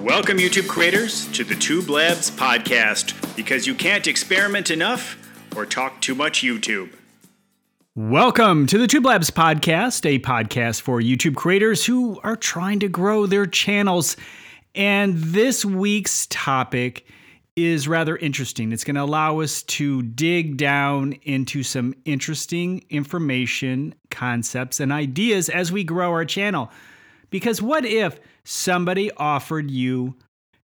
Welcome, YouTube creators, to the Tube Labs podcast because you can't experiment enough or talk too much YouTube. Welcome to the Tube Labs podcast, a podcast for YouTube creators who are trying to grow their channels. And this week's topic is rather interesting. It's going to allow us to dig down into some interesting information, concepts, and ideas as we grow our channel. Because what if somebody offered you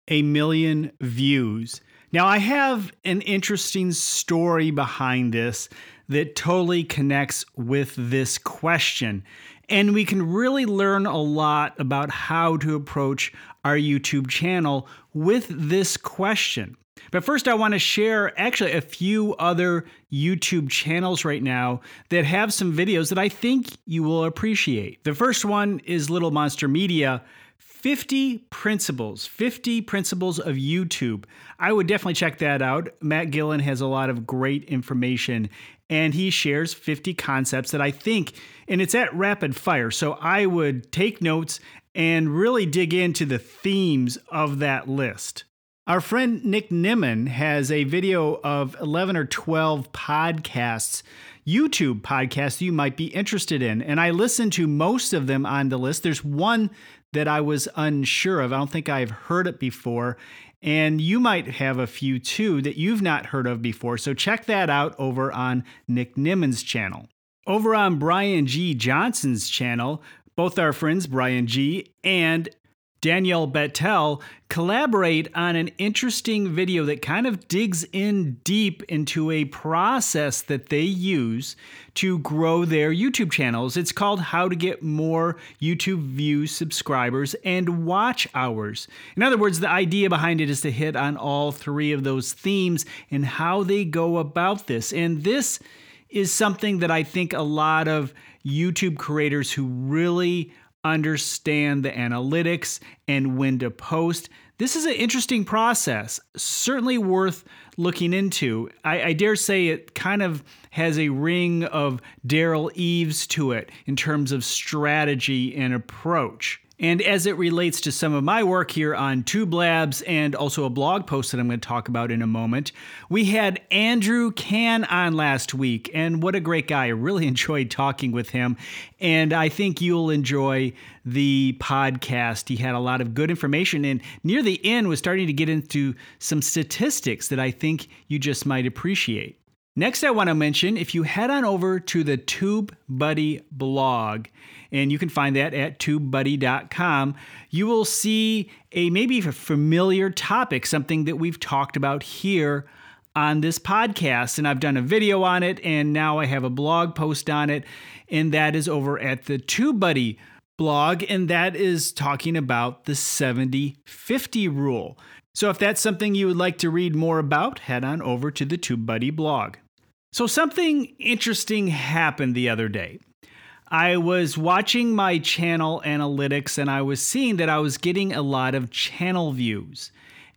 a million views? Now, I have an interesting story behind this that totally connects with this question. And we can really learn a lot about how to approach our YouTube channel with this question. But first, I want to share actually a few other YouTube channels right now that have some videos that I think you will appreciate. The first one is Little Monster Media. 50 principles, 50 principles of YouTube. I would definitely check that out. Matt Gielen has a lot of great information and he shares 50 concepts that I think, and it's at rapid fire. So I would take notes and really dig into the themes of that list. Our friend Nick Nimmin has a video of 11 or 12 podcasts, YouTube podcasts you might be interested in. And I listened to most of them on the list. There's one that I was unsure of. I don't think I've heard it before. And you might have a few too that you've not heard of before. So check that out over on Nick Nimmin's channel. Over on Brian G. Johnson's channel, both our friends Brian G. and Danielle Bettel collaborate on an interesting video that kind of digs in deep into a process that they use to grow their YouTube channels. It's called How to Get More YouTube Views, Subscribers, and Watch Hours. In other words, the idea behind it is to hit on all three of those themes and how they go about this. And this is something that I think a lot of YouTube creators who really understand the analytics and when to post. This is an interesting process, certainly worth looking into. I, I dare say it kind of has a ring of Derral Eves to it in terms of strategy and approach. And as it relates to some of my work here on Tube Labs and also a blog post that I'm going to talk about in a moment, we had Andrew Can on last week. And what a great guy. I really enjoyed talking with him. And I think you'll enjoy the podcast. He had a lot of good information. And near the end, was starting to get into some statistics that I think you just might appreciate. Next, I want to mention if you head on over to the TubeBuddy blog, and you can find that at tubebuddy.com, you will see a maybe a familiar topic, something that we've talked about here on this podcast. And I've done a video on it, and now I have a blog post on it, and that is over at the TubeBuddy blog, and that is talking about the 70 50 rule. So if that's something you would like to read more about, head on over to the TubeBuddy blog. So something interesting happened the other day. I was watching my channel analytics and I was seeing that I was getting a lot of channel views.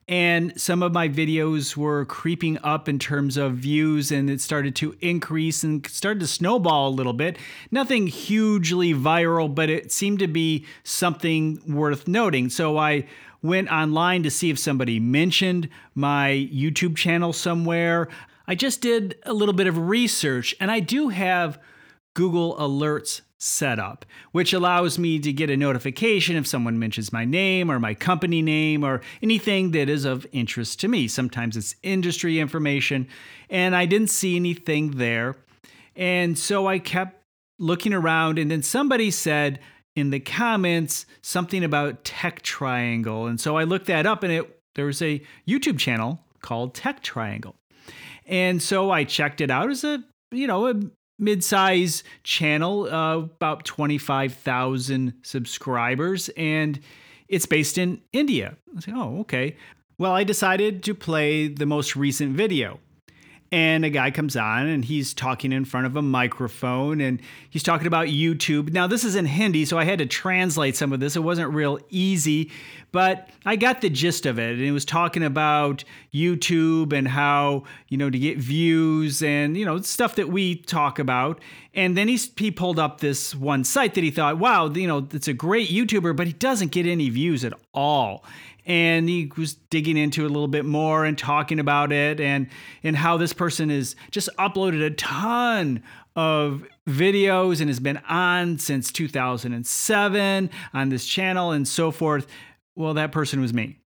And some of my videos were creeping up in terms of views and it started to increase and started to snowball a little bit. Nothing hugely viral, but it seemed to be something worth noting. So I went online to see if somebody mentioned my YouTube channel somewhere. I just did a little bit of research and I do have Google Alerts set up, which allows me to get a notification if someone mentions my name or my company name or anything that is of interest to me. Sometimes it's industry information, and I didn't see anything there. And so I kept looking around, and then somebody said, in the comments something about Tech Triangle. And so I looked that up and it there was a YouTube channel called Tech Triangle. And so I checked it out as a, you know, a mid-size channel, uh, about 25,000 subscribers and it's based in India. I said, "Oh, okay." Well, I decided to play the most recent video and a guy comes on and he's talking in front of a microphone and he's talking about YouTube. Now, this is in Hindi, so I had to translate some of this. It wasn't real easy, but I got the gist of it. And it was talking about YouTube and how, you know, to get views and, you know, stuff that we talk about. And then he, he pulled up this one site that he thought, wow, you know, it's a great YouTuber, but he doesn't get any views at all. And he was digging into it a little bit more and talking about it and and how this person has just uploaded a ton of videos and has been on since 2007 on this channel and so forth. Well, that person was me.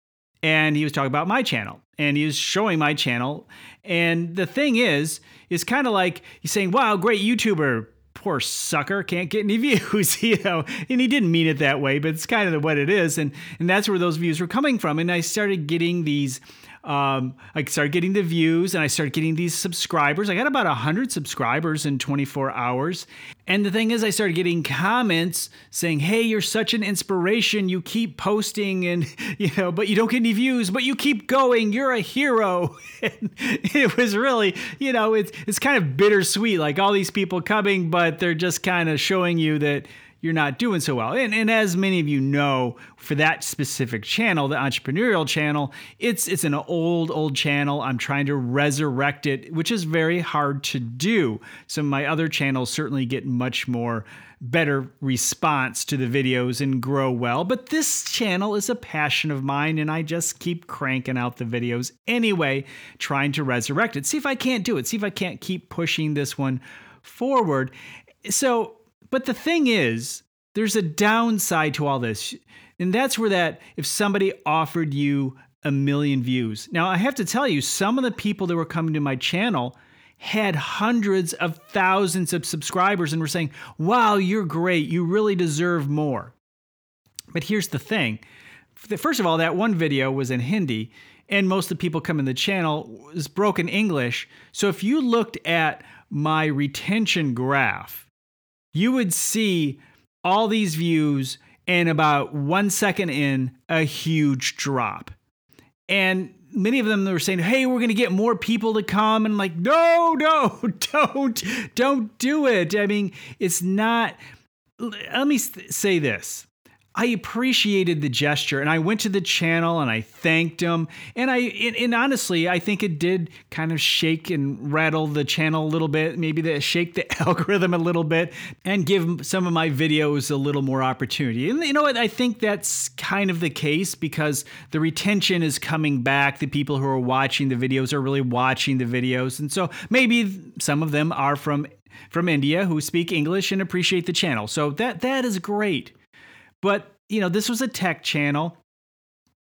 And he was talking about my channel and he was showing my channel. And the thing is, is kind of like he's saying, wow, great YouTuber, poor sucker can't get any views you know? And he didn't mean it that way but it's kind of what it is and and that's where those views were coming from. And i started getting these um, I started getting the views and I started getting these subscribers. I got about 100 subscribers in 24 hours. And the thing is, I started getting comments saying, Hey, you're such an inspiration. You keep posting and, you know, but you don't get any views, but you keep going. You're a hero. and it was really, you know, it's, it's kind of bittersweet. Like all these people coming, but they're just kind of showing you that you're not doing so well. And, and as many of you know, for that specific channel, the entrepreneurial channel, it's it's an old old channel. I'm trying to resurrect it, which is very hard to do. Some of my other channels certainly get much more better response to the videos and grow well. But this channel is a passion of mine, and I just keep cranking out the videos anyway, trying to resurrect it. See if I can't do it. See if I can't keep pushing this one forward. So but the thing is, there's a downside to all this. And that's where that if somebody offered you a million views. Now, I have to tell you, some of the people that were coming to my channel had hundreds of thousands of subscribers and were saying, Wow, you're great. You really deserve more. But here's the thing first of all, that one video was in Hindi, and most of the people coming to the channel was broken English. So if you looked at my retention graph, you would see all these views and about one second in a huge drop. And many of them were saying, "Hey, we're going to get more people to come," and like, "No, no, don't, don't do it." I mean, it's not. Let me say this: I appreciated the gesture and I went to the channel and I thanked him. And I and, and, honestly, I think it did kind of shake and rattle the channel a little bit, maybe the shake the algorithm a little bit and give some of my videos a little more opportunity. And you know what? I think that's kind of the case because the retention is coming back. The people who are watching the videos are really watching the videos. And so maybe some of them are from from India who speak English and appreciate the channel. So that that is great. But, you know, this was a tech channel.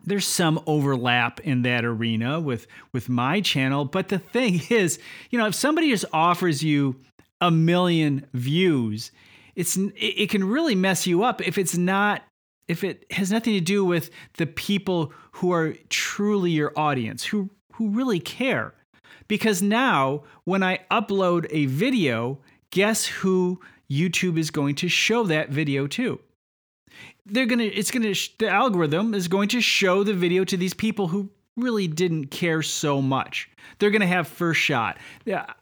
There's some overlap in that arena with with my channel, but the thing is, you know, if somebody just offers you a million views, it's it can really mess you up if it's not if it has nothing to do with the people who are truly your audience, who who really care. Because now when I upload a video, guess who YouTube is going to show that video to? They're gonna it's gonna the algorithm is going to show the video to these people who really didn't care so much. They're to have first shot.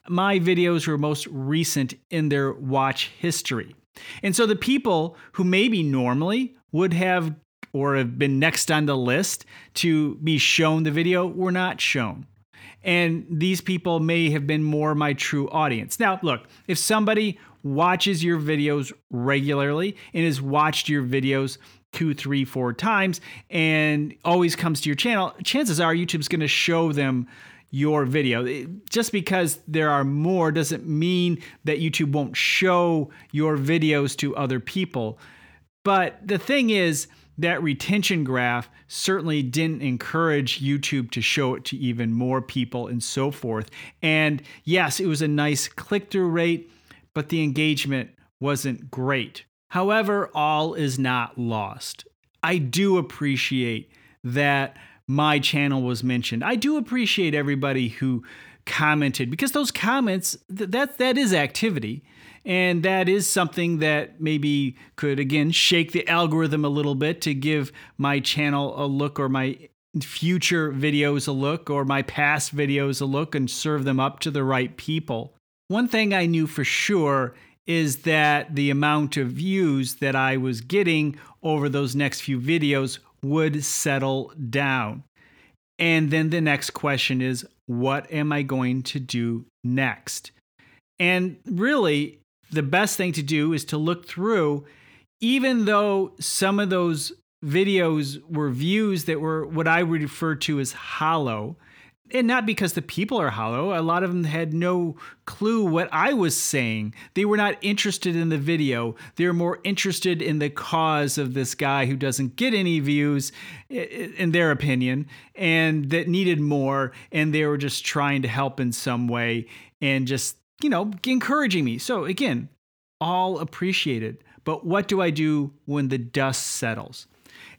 My videos were most recent in their watch history. And so the people who maybe normally would have or have been next on the list to be shown the video were not shown. And these people may have been more my true audience. Now, look, if somebody watches your videos regularly and has watched your videos two, three, four times and always comes to your channel, chances are YouTube's going to show them your video. Just because there are more doesn't mean that YouTube won't show your videos to other people. But the thing is, that retention graph certainly didn't encourage YouTube to show it to even more people and so forth. And yes, it was a nice click through rate, but the engagement wasn't great. However, all is not lost. I do appreciate that my channel was mentioned. I do appreciate everybody who commented because those comments that that is activity and that is something that maybe could again shake the algorithm a little bit to give my channel a look or my future videos a look or my past videos a look and serve them up to the right people. One thing I knew for sure is that the amount of views that I was getting over those next few videos would settle down. And then the next question is, what am I going to do next? And really, the best thing to do is to look through, even though some of those videos were views that were what I would refer to as hollow and not because the people are hollow. A lot of them had no clue what I was saying. They were not interested in the video. They were more interested in the cause of this guy who doesn't get any views, in their opinion, and that needed more. And they were just trying to help in some way and just, you know, encouraging me. So, again, all appreciated. But what do I do when the dust settles?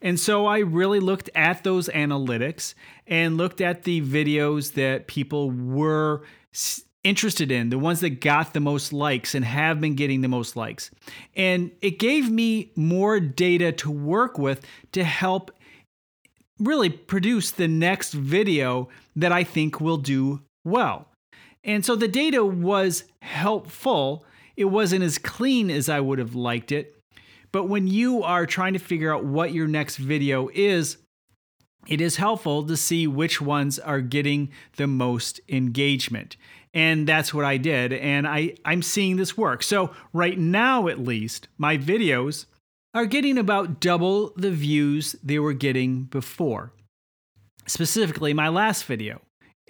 And so I really looked at those analytics and looked at the videos that people were interested in, the ones that got the most likes and have been getting the most likes. And it gave me more data to work with to help really produce the next video that I think will do well. And so the data was helpful. It wasn't as clean as I would have liked it, but when you are trying to figure out what your next video is, it is helpful to see which ones are getting the most engagement. And that's what I did. And I, I'm seeing this work. So, right now, at least, my videos are getting about double the views they were getting before. Specifically, my last video.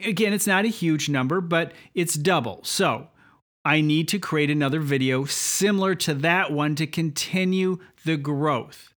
Again, it's not a huge number, but it's double. So, I need to create another video similar to that one to continue the growth.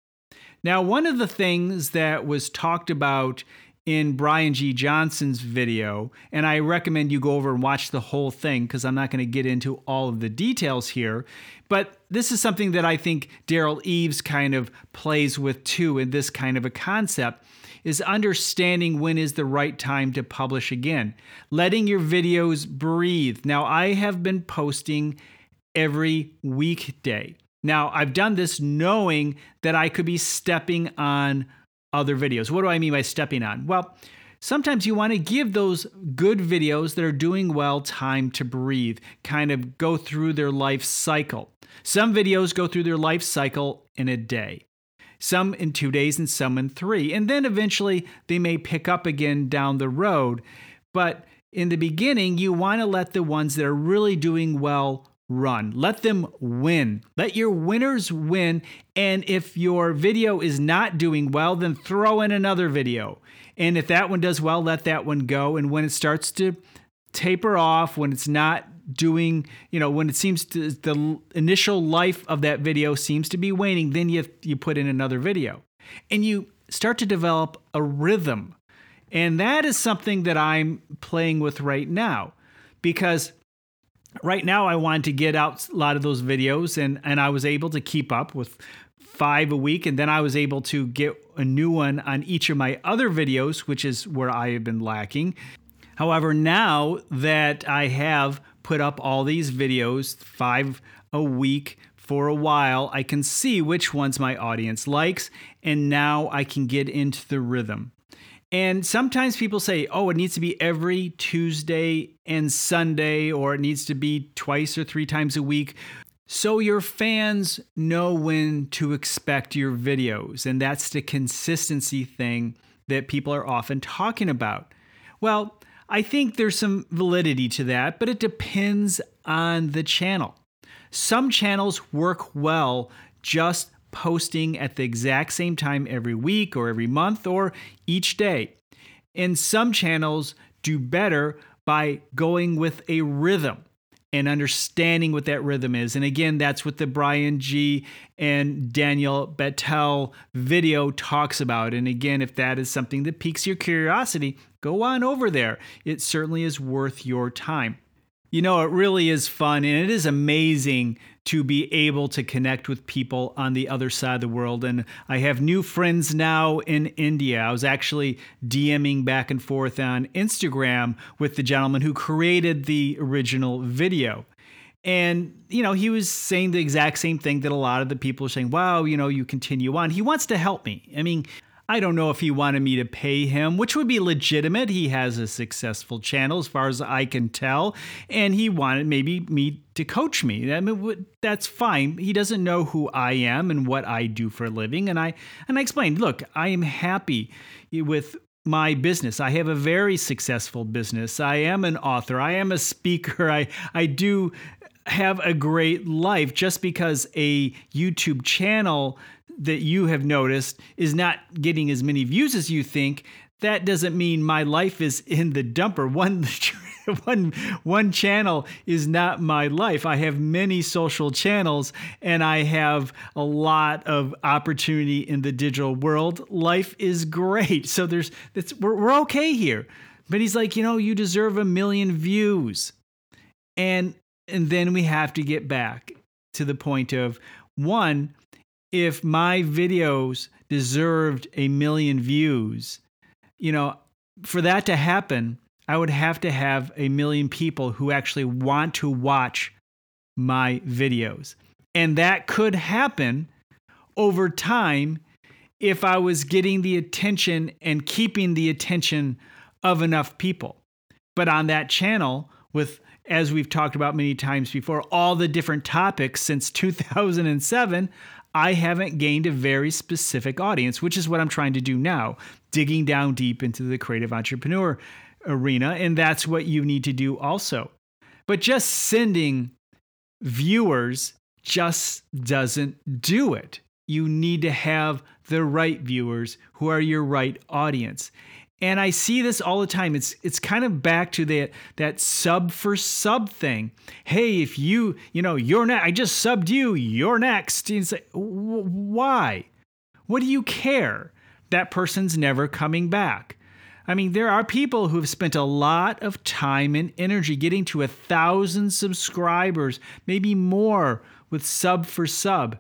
Now, one of the things that was talked about in Brian G. Johnson's video, and I recommend you go over and watch the whole thing because I'm not going to get into all of the details here. But this is something that I think Derral Eves kind of plays with too in this kind of a concept is understanding when is the right time to publish again, letting your videos breathe. Now, I have been posting every weekday. Now, I've done this knowing that I could be stepping on other videos. What do I mean by stepping on? Well, sometimes you want to give those good videos that are doing well time to breathe, kind of go through their life cycle. Some videos go through their life cycle in a day some in two days and some in three. And then eventually they may pick up again down the road. But in the beginning, you want to let the ones that are really doing well run. Let them win. Let your winners win. And if your video is not doing well, then throw in another video. And if that one does well, let that one go. And when it starts to taper off, when it's not doing, you know, when it seems to the initial life of that video seems to be waning, then you you put in another video. And you start to develop a rhythm. And that is something that I'm playing with right now because right now I wanted to get out a lot of those videos and and I was able to keep up with 5 a week and then I was able to get a new one on each of my other videos, which is where I have been lacking. However, now that I have put up all these videos, five a week for a while, I can see which ones my audience likes, and now I can get into the rhythm. And sometimes people say, oh, it needs to be every Tuesday and Sunday, or it needs to be twice or three times a week. So your fans know when to expect your videos. And that's the consistency thing that people are often talking about. Well, I think there's some validity to that, but it depends on the channel. Some channels work well just posting at the exact same time every week or every month or each day. And some channels do better by going with a rhythm and understanding what that rhythm is. And again, that's what the Brian G and Daniel Bettel video talks about. And again, if that is something that piques your curiosity, go on over there. It certainly is worth your time. You know, it really is fun and it is amazing to be able to connect with people on the other side of the world. And I have new friends now in India. I was actually DMing back and forth on Instagram with the gentleman who created the original video. And, you know, he was saying the exact same thing that a lot of the people are saying, wow, you know, you continue on. He wants to help me. I mean, I don't know if he wanted me to pay him, which would be legitimate. He has a successful channel, as far as I can tell, and he wanted maybe me to coach me. I mean, that's fine. He doesn't know who I am and what I do for a living, and I and I explained, look, I am happy with my business. I have a very successful business. I am an author. I am a speaker. I I do have a great life just because a YouTube channel that you have noticed is not getting as many views as you think, that doesn't mean my life is in the dumper. One one one channel is not my life. I have many social channels and I have a lot of opportunity in the digital world. Life is great. So there's that's we're, we're okay here. But he's like, you know, you deserve a million views. And and then we have to get back to the point of one, if my videos deserved a million views, you know, for that to happen, I would have to have a million people who actually want to watch my videos. And that could happen over time if I was getting the attention and keeping the attention of enough people. But on that channel, with as we've talked about many times before, all the different topics since 2007, I haven't gained a very specific audience, which is what I'm trying to do now, digging down deep into the creative entrepreneur arena. And that's what you need to do also. But just sending viewers just doesn't do it. You need to have the right viewers who are your right audience. And I see this all the time. It's it's kind of back to that that sub for sub thing. Hey, if you you know you're next, I just subbed you. You're next. And it's like, why? What do you care? That person's never coming back. I mean, there are people who have spent a lot of time and energy getting to a thousand subscribers, maybe more, with sub for sub,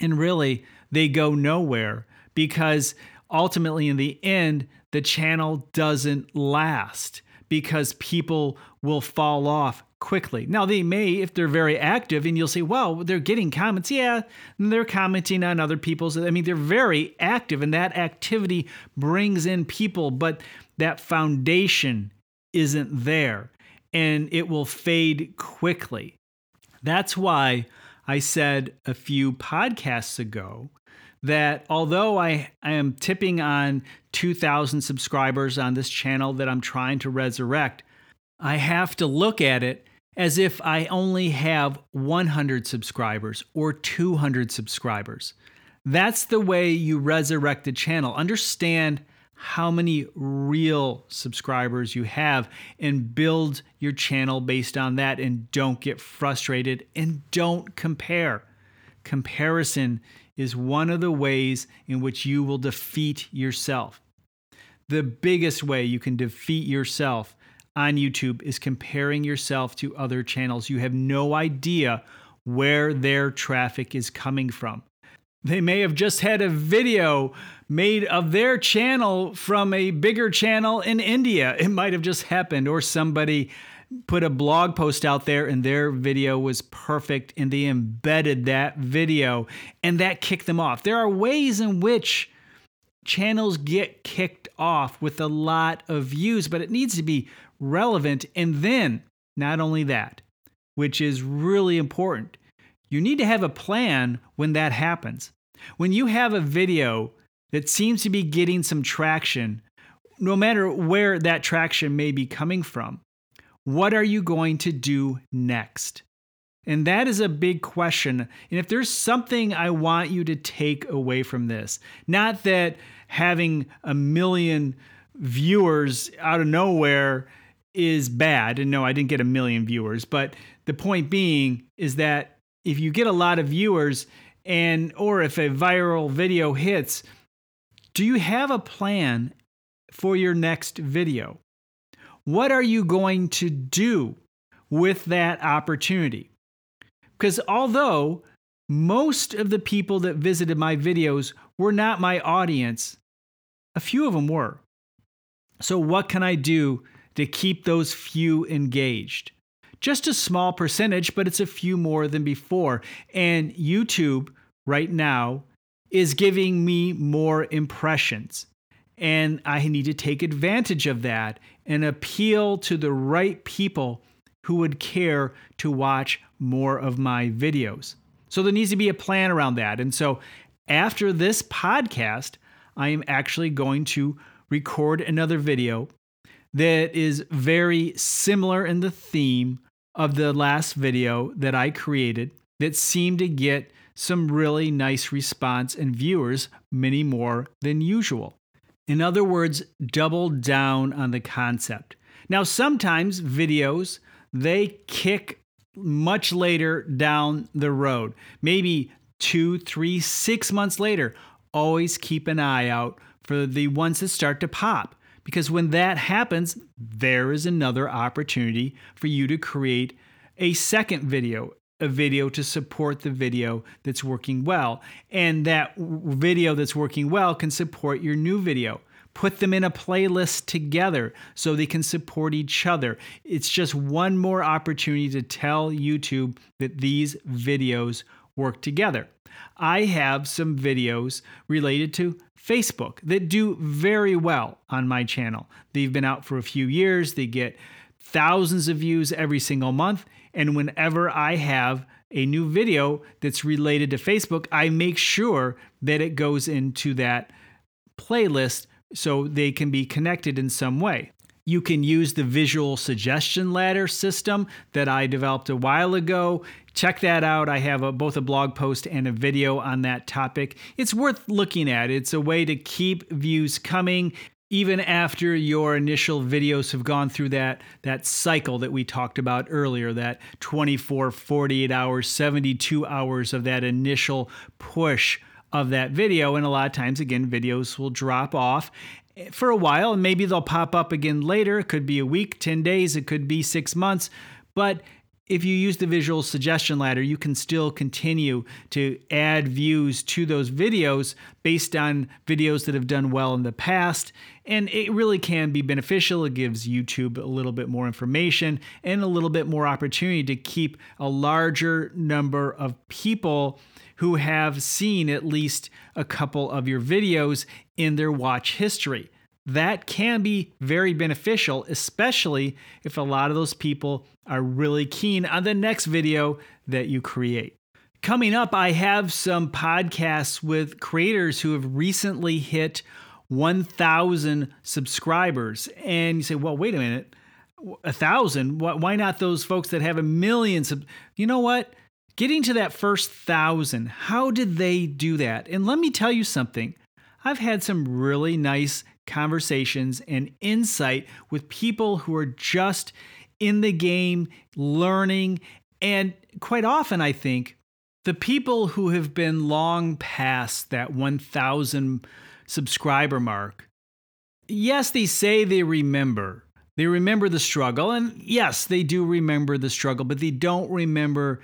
and really they go nowhere because ultimately, in the end, the channel doesn't last because people will fall off quickly. Now, they may, if they're very active, and you'll say, well, they're getting comments. Yeah, they're commenting on other people's. I mean, they're very active, and that activity brings in people, but that foundation isn't there, and it will fade quickly. That's why I said a few podcasts ago that although I, I am tipping on 2,000 subscribers on this channel that I'm trying to resurrect, I have to look at it as if I only have 100 subscribers or 200 subscribers. That's the way you resurrect a channel. Understand how many real subscribers you have and build your channel based on that and don't get frustrated and don't compare. Comparison is one of the ways in which you will defeat yourself. The biggest way you can defeat yourself on YouTube is comparing yourself to other channels. You have no idea where their traffic is coming from. They may have just had a video made of their channel from a bigger channel in India. It might have just happened, or somebody put a blog post out there and their video was perfect and they embedded that video and that kicked them off. There are ways in which channels get kicked off with a lot of views, but it needs to be relevant. And then, not only that, which is really important, you need to have a plan when that happens. When you have a video that seems to be getting some traction, no matter where that traction may be coming from, what are you going to do next? And that is a big question. And if there's something I want you to take away from this, not that having a million viewers out of nowhere is bad. And no, I didn't get a million viewers, but the point being is that if you get a lot of viewers and or if a viral video hits, do you have a plan for your next video? What are you going to do with that opportunity? Because although most of the people that visited my videos were not my audience, a few of them were. So, what can I do to keep those few engaged? Just a small percentage, but it's a few more than before. And YouTube right now is giving me more impressions. And I need to take advantage of that and appeal to the right people who would care to watch more of my videos. So there needs to be a plan around that. And so after this podcast, I am actually going to record another video that is very similar in the theme of the last video that I created that seemed to get some really nice response and viewers, many more than usual. In other words, double down on the concept. Now, sometimes videos, they kick much later down the road, maybe two, three, six months later. Always keep an eye out for the ones that start to pop. Because when that happens, there is another opportunity for you to create a second video, a video to support the video that's working well. And that video that's working well can support your new video. Put them in a playlist together so they can support each other. It's just one more opportunity to tell YouTube that these videos work together. I have some videos related to Facebook that do very well on my channel. They've been out for a few years, they get thousands of views every single month. And whenever I have a new video that's related to Facebook, I make sure that it goes into that playlist so they can be connected in some way. You can use the visual suggestion ladder system that I developed a while ago. Check that out. I have a, both a blog post and a video on that topic. It's worth looking at. It's a way to keep views coming even after your initial videos have gone through that that cycle that we talked about earlier that 24 48 hours 72 hours of that initial push of that video and a lot of times again videos will drop off for a while and maybe they'll pop up again later. It could be a week, 10 days, it could be six months. But if you use the visual suggestion ladder, you can still continue to add views to those videos based on videos that have done well in the past. And it really can be beneficial. It gives YouTube a little bit more information and a little bit more opportunity to keep a larger number of people who have seen at least a couple of your videos in their watch history. That can be very beneficial, especially if a lot of those people are really keen on the next video that you create. Coming up, I have some podcasts with creators who have recently hit 1,000 subscribers. And you say, well, wait a minute, a thousand? Why not those folks that have a million? Sub-? You know what? Getting to that first thousand, how did they do that? And let me tell you something. I've had some really nice conversations and insight with people who are just in the game, learning. And quite often, I think the people who have been long past that 1,000 subscriber mark, yes, they say they remember. They remember the struggle. And yes, they do remember the struggle, but they don't remember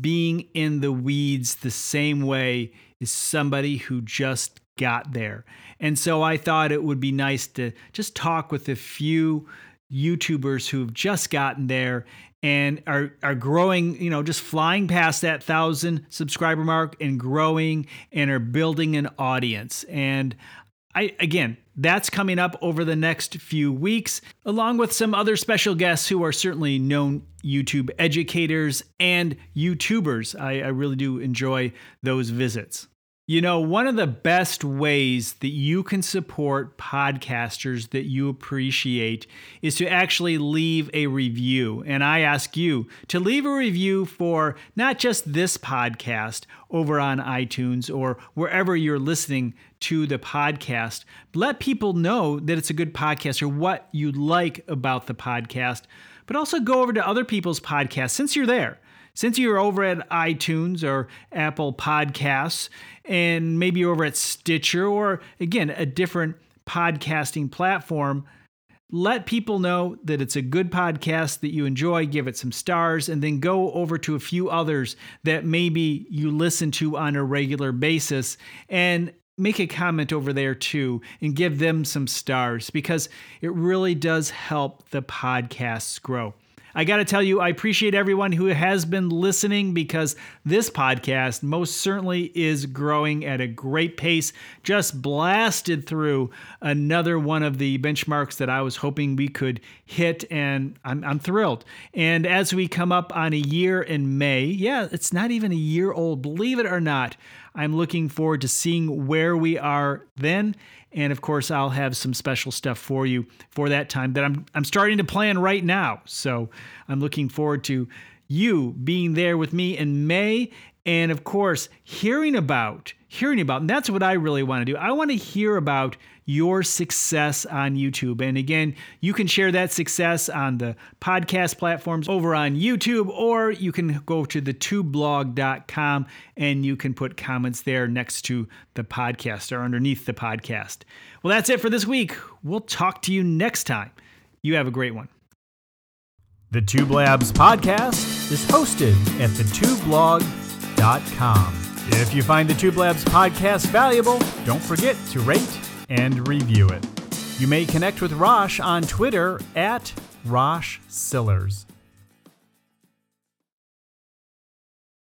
being in the weeds the same way as somebody who just got there. And so I thought it would be nice to just talk with a few YouTubers who've just gotten there and are are growing, you know, just flying past that 1000 subscriber mark and growing and are building an audience. And I again, that's coming up over the next few weeks, along with some other special guests who are certainly known YouTube educators and YouTubers. I, I really do enjoy those visits. You know, one of the best ways that you can support podcasters that you appreciate is to actually leave a review. And I ask you to leave a review for not just this podcast over on iTunes or wherever you're listening to the podcast. Let people know that it's a good podcast or what you like about the podcast, but also go over to other people's podcasts since you're there since you're over at iTunes or Apple Podcasts, and maybe you're over at Stitcher or again, a different podcasting platform, let people know that it's a good podcast that you enjoy, give it some stars, and then go over to a few others that maybe you listen to on a regular basis and make a comment over there too and give them some stars because it really does help the podcasts grow. I got to tell you, I appreciate everyone who has been listening because this podcast most certainly is growing at a great pace. Just blasted through another one of the benchmarks that I was hoping we could hit, and I'm, I'm thrilled. And as we come up on a year in May, yeah, it's not even a year old, believe it or not. I'm looking forward to seeing where we are then and of course, I'll have some special stuff for you for that time that I'm, I'm starting to plan right now. So I'm looking forward to you being there with me in May And of course, hearing about, hearing about, and that's what I really want to do. I want to hear about your success on YouTube. And again, you can share that success on the podcast platforms over on YouTube, or you can go to the tubeblog.com and you can put comments there next to the podcast or underneath the podcast. Well, that's it for this week. We'll talk to you next time. You have a great one. The Tube Labs podcast is hosted at If you find the Tube Labs podcast valuable, don't forget to rate and review it. You may connect with Rosh on Twitter at Rosh Sillars.